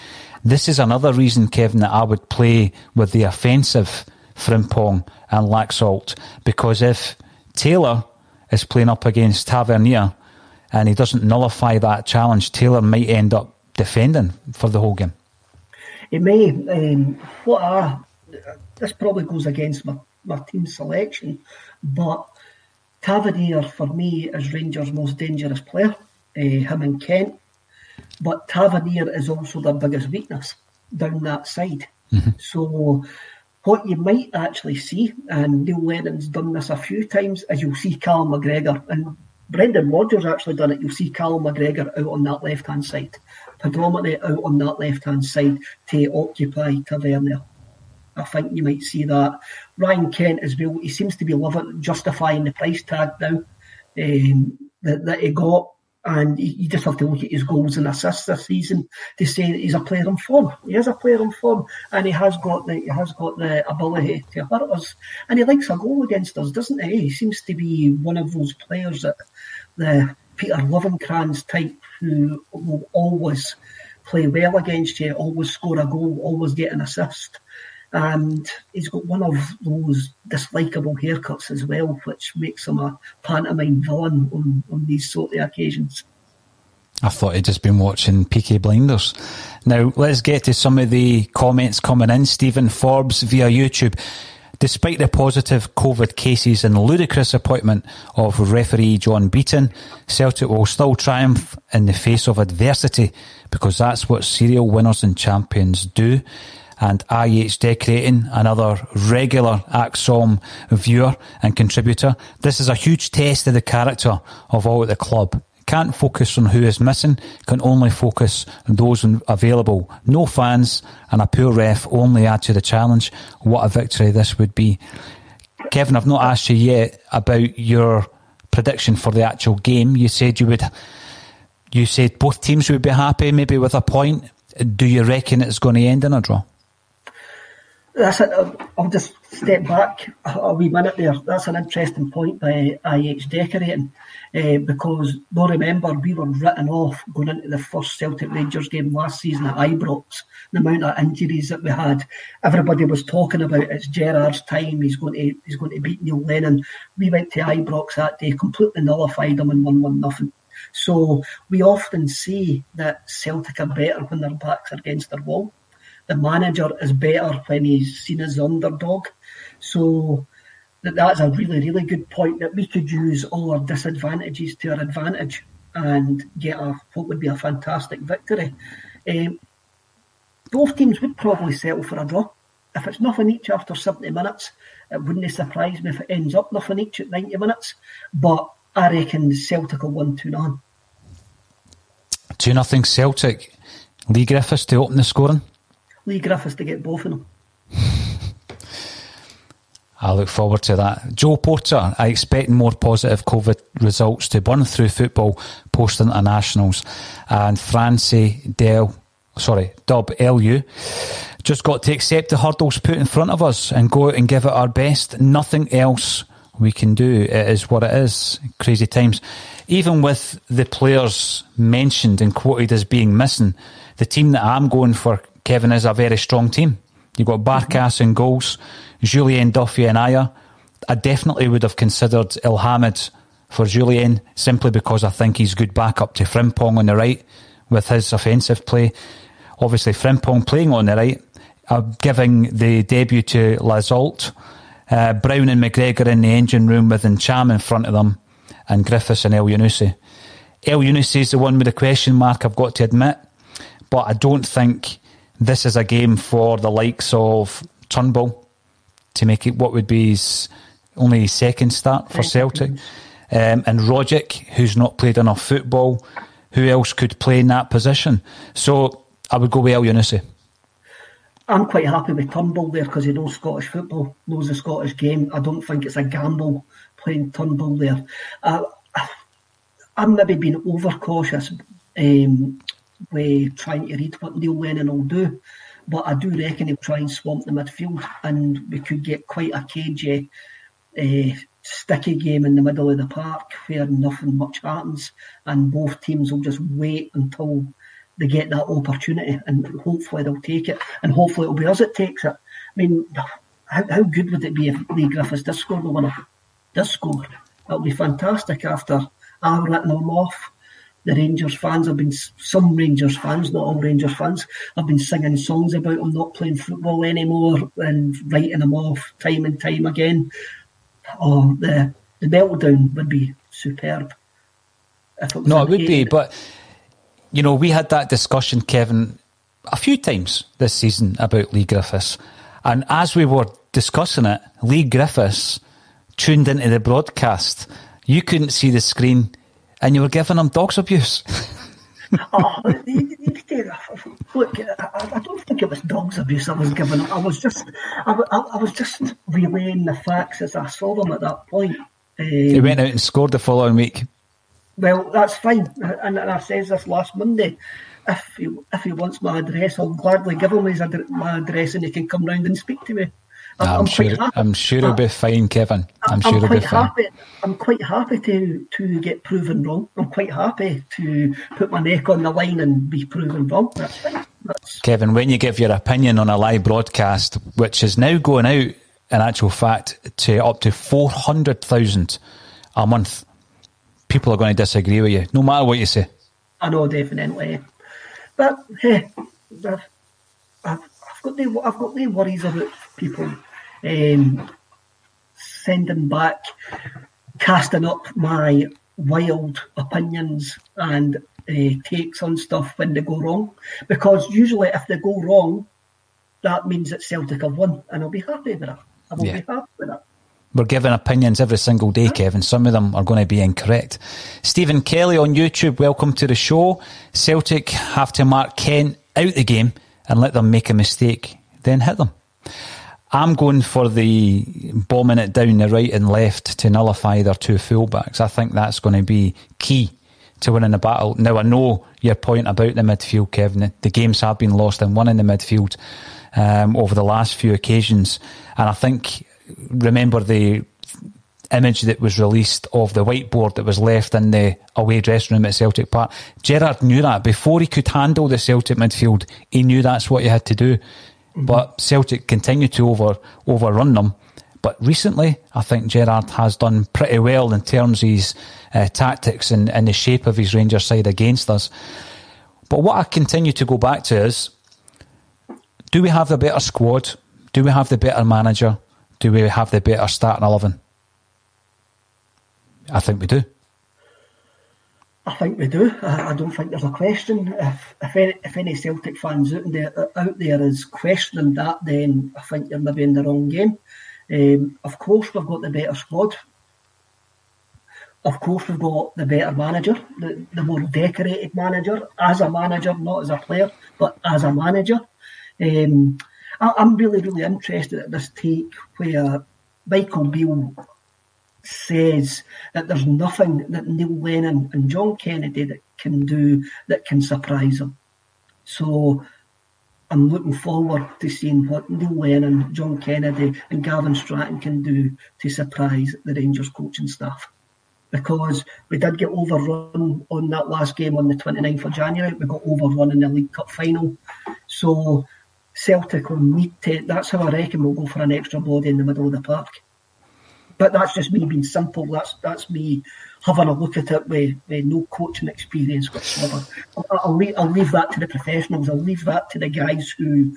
This is another reason, Kevin, that I would play with the offensive Frimpong and Laxalt, because if Taylor is playing up against Tavernier and he doesn't nullify that challenge, Taylor might end up defending for the whole game. It may. Um, what I, this probably goes against my, my team selection, but Tavernier, for me, is Rangers' most dangerous player, uh, him and Kent. But Tavernier is also their biggest weakness down that side. Mm-hmm. So, what you might actually see, and Neil Lennon's done this a few times, is you'll see Cal McGregor, and Brendan Rodgers actually done it. You'll see Cal McGregor out on that left hand side, predominantly out on that left hand side to occupy Tavernier. I think you might see that. Ryan Kent as well, he seems to be loving justifying the price tag now um, that, that he got. And you just have to look at his goals and assists this season to say that he's a player on form. He is a player on form, and he has got the he has got the ability to hurt us. And he likes a goal against us, doesn't he? He seems to be one of those players that the Peter Lovenkrands type who will always play well against you, always score a goal, always get an assist and he's got one of those dislikable haircuts as well, which makes him a pantomime villain on, on these sort of occasions. I thought he'd just been watching Peaky Blinders. Now, let's get to some of the comments coming in. Stephen Forbes via YouTube. Despite the positive COVID cases and ludicrous appointment of referee John Beaton, Celtic will still triumph in the face of adversity because that's what serial winners and champions do and IH Decorating, another regular ACSOM viewer and contributor. This is a huge test of the character of all at the club. Can't focus on who is missing, can only focus on those available. No fans and a poor ref only add to the challenge. What a victory this would be. Kevin, I've not asked you yet about your prediction for the actual game. You said you would, you said both teams would be happy maybe with a point. Do you reckon it's going to end in a draw? That's it. I'll just step back a wee minute there. That's an interesting point by IH Decorating uh, because they'll remember we were written off going into the first Celtic Rangers game last season at Ibrox. The amount of injuries that we had, everybody was talking about it's Gerrard's time. He's going to he's going to beat Neil Lennon. We went to Ibrox that day, completely nullified them and won one nothing. So we often see that Celtic are better when their backs are against their wall the manager is better when he's seen as underdog. So that that's a really, really good point that we could use all our disadvantages to our advantage and get a what would be a fantastic victory. Um, both teams would probably settle for a draw. If it's nothing each after 70 minutes, it wouldn't surprise me if it ends up nothing each at 90 minutes. But I reckon Celtic will win 2 0. 2 nothing Celtic. Leigh Griffiths to open the scoring. Leigh Griffiths to get both of them. I look forward to that. Joe Porter, I expect more positive COVID results to burn through football post internationals. And Francie Del, sorry, Dub LU, just got to accept the hurdles put in front of us and go out and give it our best. Nothing else we can do. It is what it is. Crazy times. Even with the players mentioned and quoted as being missing, the team that I'm going for, Kevin, is a very strong team. You've got Barkas in goals, Jullien Duffy and Ajer. I definitely would have considered Elhamed for Jullien simply because I think he's good backup to Frimpong on the right with his offensive play. Obviously, Frimpong playing on the right, uh, giving the debut to Laxalt, uh, Brown and McGregor in the engine room with Ntcham in front of them, and Griffiths and Elyounoussi. El Yunusi is the one with the question mark, I've got to admit, but I don't think this is a game for the likes of Turnbull to make it what would be his only second start for Celtic. Um, and Rogic, who's not played enough football, who else could play in that position? So I would go with Elyounoussi. I'm quite happy with Turnbull there because he knows Scottish football, knows the Scottish game. I don't think it's a gamble playing Turnbull there. Uh, I'm maybe being overcautious um, with trying to read what Neil Lennon will do, but I do reckon he'll try and swamp the midfield and we could get quite a cagey, uh, sticky game in the middle of the park where nothing much happens and both teams will just wait until they get that opportunity and hopefully they'll take it and hopefully it'll be us that takes it. I mean, how, how good would it be if Leigh Griffiths does score the winner? Does score? It'll be fantastic after I've written them off. The Rangers fans have been, some Rangers fans, not all Rangers fans, have been singing songs about him not playing football anymore and writing him off time and time again. Oh, the, the meltdown would be superb. It no, it would be, but you know, we had that discussion, Kevin, a few times this season about Leigh Griffiths. And as we were discussing it, Leigh Griffiths tuned into the broadcast. You couldn't see the screen and you were giving him dogs abuse. oh, look, I, I, don't think it was dogs abuse I was giving him. I was just, I, I, I was just relaying the facts as I saw them at that point. Um, he went out and scored the following week. Well, that's fine, and, and I said this last Monday. If he if he wants my address, I'll gladly give him his ad- my address, and he can come round and speak to me. I'm, I'm, I'm sure. I'm sure he'll be uh, fine, Kevin. I'm, I'm sure he'll be fine. I'm quite happy to to get proven wrong. I'm quite happy to put my neck on the line and be proven wrong. That's fine. That's... Kevin, when you give your opinion on a live broadcast, which is now going out, in actual fact, to up to four hundred thousand a month people are going to disagree with you, no matter what you say. I know, definitely. But hey, I've, I've, I've got the I've got the worries about people um, sending back, casting up my wild opinions and uh, takes on stuff when they go wrong. Because usually, if they go wrong, that means that Celtic have won, and I'll be happy with that. I will yeah. be happy with that. We're giving opinions every single day, Kevin. Some of them are going to be incorrect. Stephen Kelly on YouTube, welcome to the show. Celtic have to mark Kent out the game and let them make a mistake, then hit them. I'm going for the bombing it down the right and left to nullify their two fullbacks. I think that's going to be key to winning the battle. Now, I know your point about the midfield, Kevin. The games have been lost and won in the midfield um, over the last few occasions. And I think remember the image that was released of the whiteboard that was left in the away dressing room at Celtic Park. Gerrard knew that before he could handle the Celtic midfield. He knew that's what he had to do. Mm-hmm. But Celtic continued to over overrun them. But recently, I think Gerrard has done pretty well in terms of his uh, tactics and, and the shape of his Rangers side against us. But what I continue to go back to is do we have the better squad? Do we have the better manager? do we have the better starting 11? I think we do. I think we do. I, I don't think there's a question. If if any, if any Celtic fans out there, out there is questioning that, then I think you're maybe in the wrong game. Um, of course, we've got the better squad. Of course, we've got the better manager, the, the more decorated manager, as a manager, not as a player, but as a manager. Um, I, I'm really, really interested at this take where Michael Beale says that there's nothing that Neil Lennon and John Kennedy that can do that can surprise him. So I'm looking forward to seeing what Neil Lennon, John Kennedy, and Gavin Strachan can do to surprise the Rangers coaching staff. Because we did get overrun on that last game on the 29th of January. We got overrun in the League Cup final. So Celtic will need to, that's how I reckon we'll go for an extra body in the middle of the park. But that's just me being simple. That's that's me having a look at it with, with no coaching experience whatsoever. I'll, leave, I'll leave that to the professionals. I'll leave that to the guys who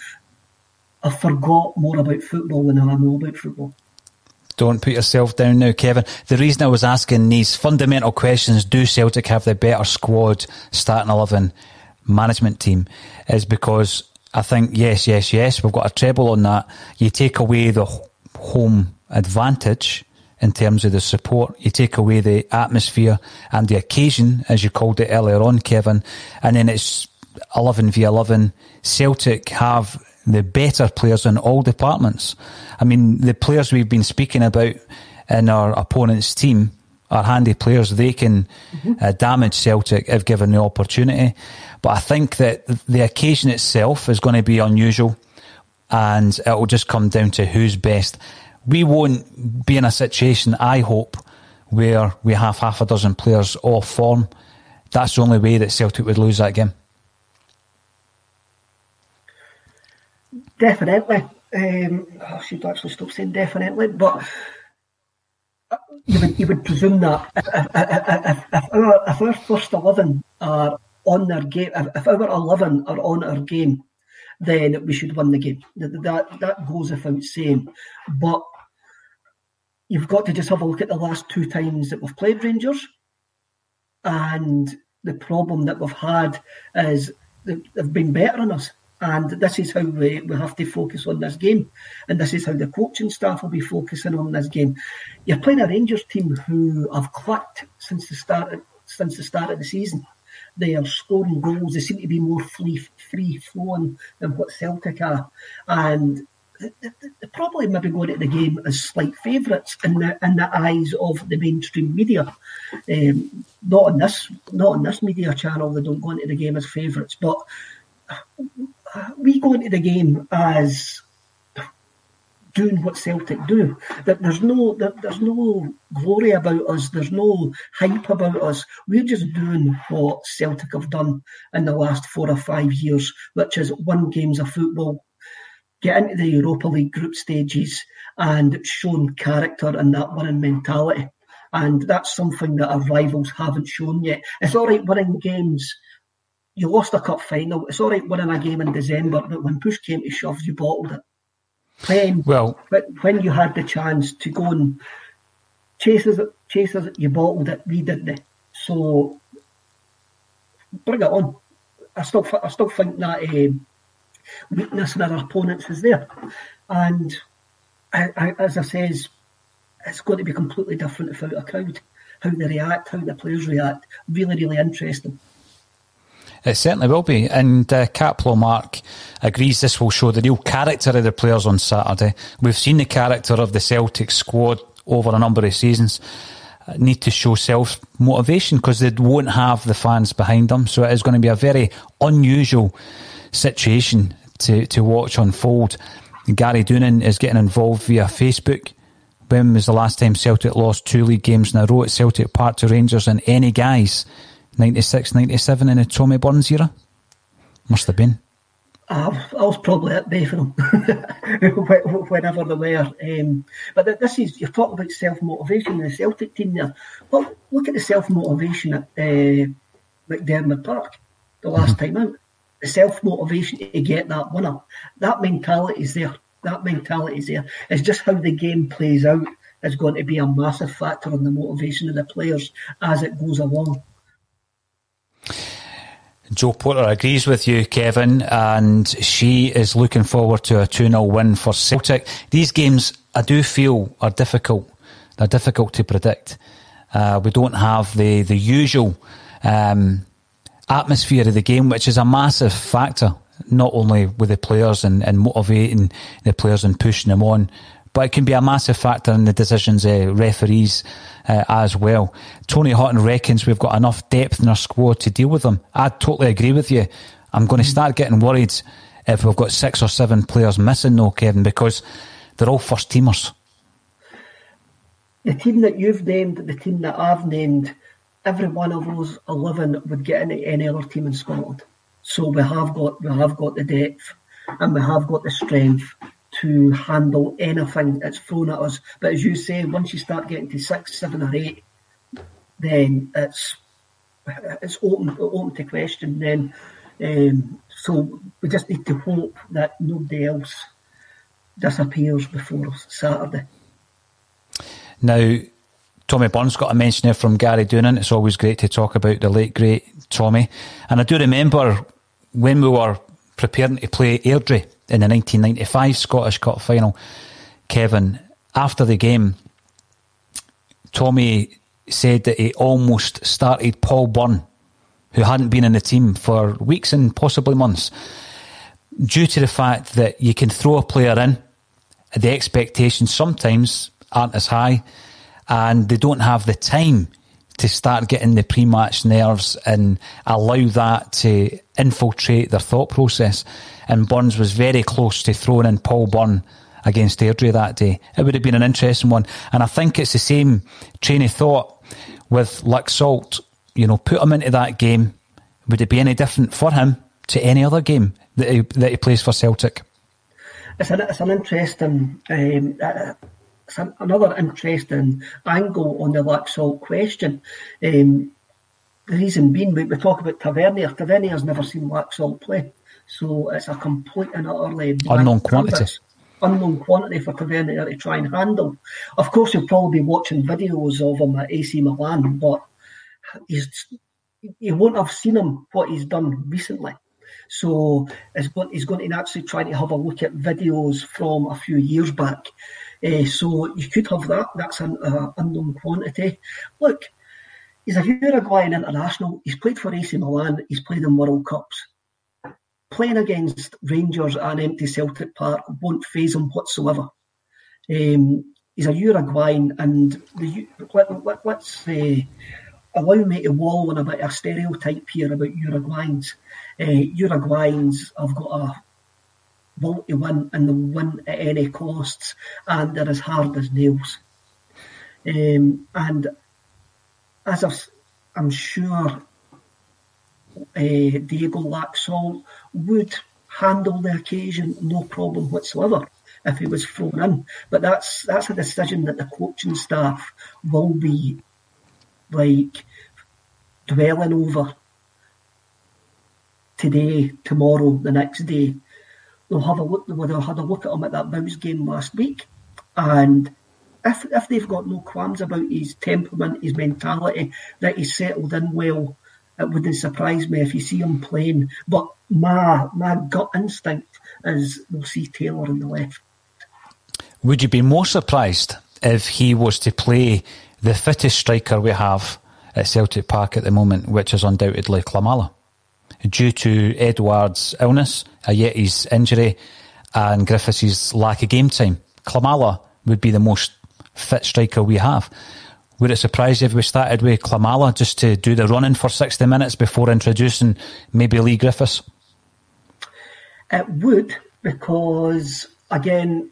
have forgot more about football than I know about football. Don't put yourself down now, Kevin. The reason I was asking these fundamental questions, do Celtic have the better squad, starting 11, management team, is because I think, yes, yes, yes, we've got a treble on that. You take away the home advantage in terms of the support. You take away the atmosphere and the occasion, as you called it earlier on, Kevin, and then it's 11 v 11. Celtic have the better players in all departments. I mean, the players we've been speaking about in our opponent's team are handy players. They can mm-hmm. uh, damage Celtic if given the opportunity. But I think that the occasion itself is going to be unusual and it will just come down to who's best we won't be in a situation, I hope, where we have half a dozen players off form. That's the only way that Celtic would lose that game. Definitely. Um, I should actually stop saying definitely, but you would, you would presume that if, if, if, our, if our first 11 are on their game, if, if our 11 are on our game, then we should win the game. That, that, that goes without saying. But you've got to just have a look at the last two times that we've played Rangers. And the problem that we've had is they've been better on us. And this is how we, we have to focus on this game. And this is how the coaching staff will be focusing on this game. You're playing a Rangers team who have clicked since the start of, since the start of the season. They are scoring goals. They seem to be more free free flowing than what Celtic are. And they probably maybe going to the game as slight favourites in the in the eyes of the mainstream media. Um, not on this not on this media channel, they don't go into the game as favourites, but we go into the game as doing what Celtic do. That there's no there's no glory about us. There's no hype about us. We're just doing what Celtic have done in the last four or five years, which is win games of football, get into the Europa League group stages and shown character and that winning mentality. And that's something that our rivals haven't shown yet. It's all right winning games. You lost a cup final. It's all right winning a game in December, but when push came to shove, you bottled it. When, well, but when you had the chance to go and chase us, chase us, you bottled it. We didn't. So bring it on. I still, I still think that um, weakness in our opponents is there. And I, I, as I says, it's going to be completely different without a crowd. How they react, how the players react, really, really interesting. It certainly will be. And uh, Mark agrees this will show the real character of the players on Saturday. We've seen the character of the Celtic squad over a number of seasons. Uh, need to show self motivation because they won't have the fans behind them. So it is going to be a very unusual situation to, to watch unfold. Gary Doonan is getting involved via Facebook. When was the last time Celtic lost two league games in a row at Celtic Park to Rangers in any guise? 96, 97 in the Tommy Burns era? Must have been. I, I was probably at bay for them whenever they were. Um, but this is, you're talking about self motivation in the Celtic team there. Well, look at the self motivation at uh, McDiarmid Park the last mm-hmm. time out the self motivation to get that winner. That mentality is there. that mentality is there. It's just how the game plays out is going to be a massive factor on the motivation of the players as it goes along. Joe Porter agrees with you, Kevin, and she is looking forward to a 2 0 win for Celtic. These games, I do feel, are difficult. They're difficult to predict. Uh, we don't have the, the usual um, atmosphere of the game, which is a massive factor, not only with the players and, and motivating the players and pushing them on, but it can be a massive factor in the decisions of referees uh, as well. Tony Houghton reckons we've got enough depth in our squad to deal with them. I totally agree with you. I'm going to start getting worried if we've got six or seven players missing, though, Kevin, because they're all first teamers. The team that you've named, the team that I've named, every one of those eleven would get into any other team in Scotland. So we have got we have got the depth and we have got the strength to handle anything that's thrown at us. But as you say, once you start getting to six, seven, or eight, then it's it's open open to question. Then, um, so we just need to hope that nobody else disappears before Saturday. Now, Tommy Burns got a mention here from Gary Doonan. It's always great to talk about the late great Tommy. And I do remember when we were preparing to play Airdrie in the 1995 Scottish Cup final, Kevin, after the game, Tommy said that he almost started Paul Byrne, who hadn't been in the team for weeks and possibly months, due to the fact that you can throw a player in, the expectations sometimes aren't as high, and they don't have the time to start getting the pre-match nerves and allow that to infiltrate their thought process. And Burns was very close to throwing in Paul Byrne against Airdrie that day. It would have been an interesting one. And I think it's the same train of thought with Laxalt. You know, put him into that game. Would it be any different for him to any other game that he, that he plays for Celtic? It's an, it's an interesting um, uh, another interesting angle on the Laxalt question. Um, the reason being, we, we talk about Tavernier. Tavernier's never seen Laxalt play, so it's a complete and utterly unknown quantity. Canvas, unknown quantity for Tavernier to try and handle. Of course, you'll probably be watching videos of him at AC Milan, but he's you won't have seen him what he's done recently. So he's going, he's going to actually try to have a look at videos from a few years back uh, so you could have that. That's an uh, unknown quantity. Look, he's a Uruguayan international. He's played for AC Milan. He's played in World Cups. Playing against Rangers and empty Celtic Park won't phase him whatsoever. Um, he's a Uruguayan, and the, let, let, let's uh, allow me to wall on a bit of a stereotype here about Uruguayans. Uh, Uruguayans have got a want to win and they'll win at any costs and they're as hard as nails. Um, and as i am sure uh, Diego Laxalt would handle the occasion no problem whatsoever if he was thrown in. But that's that's a decision that the coaching staff will be like dwelling over today, tomorrow, the next day, they'll have a look. They'll had a look at him at that bounce game last week, and if if they've got no qualms about his temperament, his mentality, that he's settled in well, it wouldn't surprise me if you see him playing. But my my gut instinct is we'll see Taylor on the left. Would you be more surprised if he was to play the fittest striker we have at Celtic Park at the moment, which is undoubtedly Klimala? Due to Edouard's illness, Ajeti's injury, and Griffiths' lack of game time. Klimala would be the most fit striker we have. Would it surprise you if we started with Klimala just to do the running for 60 minutes before introducing maybe Leigh Griffiths? It would, because again,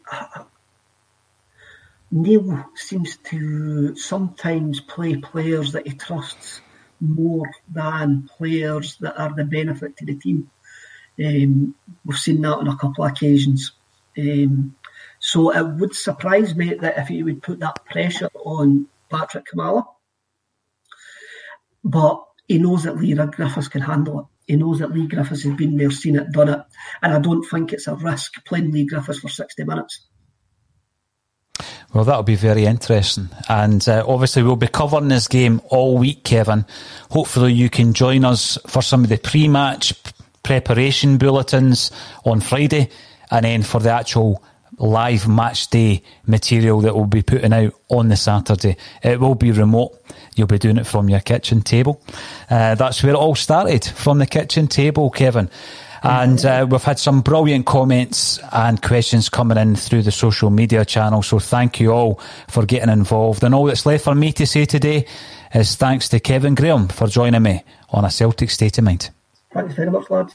Neil seems to sometimes play players that he trusts more than players that are the benefit to the team. Um, we've seen that on a couple of occasions. Um, so it would surprise me that if he would put that pressure on Patryk Klimala. But he knows that Leigh Griffiths can handle it. He knows that Leigh Griffiths has been there, seen it, done it, and I don't think it's a risk playing Leigh Griffiths for 60 minutes. Well, that'll be very interesting. And uh, obviously, we'll be covering this game all week, Kevin. Hopefully, you can join us for some of the pre match preparation bulletins on Friday and then for the actual live match day material that we'll be putting out on the Saturday. It will be remote. You'll be doing it from your kitchen table. Uh, that's where it all started, from the kitchen table, Kevin. And uh, we've had some brilliant comments and questions coming in through the social media channel. So thank you all for getting involved. And all that's left for me to say today is thanks to Kevin Graham for joining me on a Celtic State of Mind. Thanks very much, lads.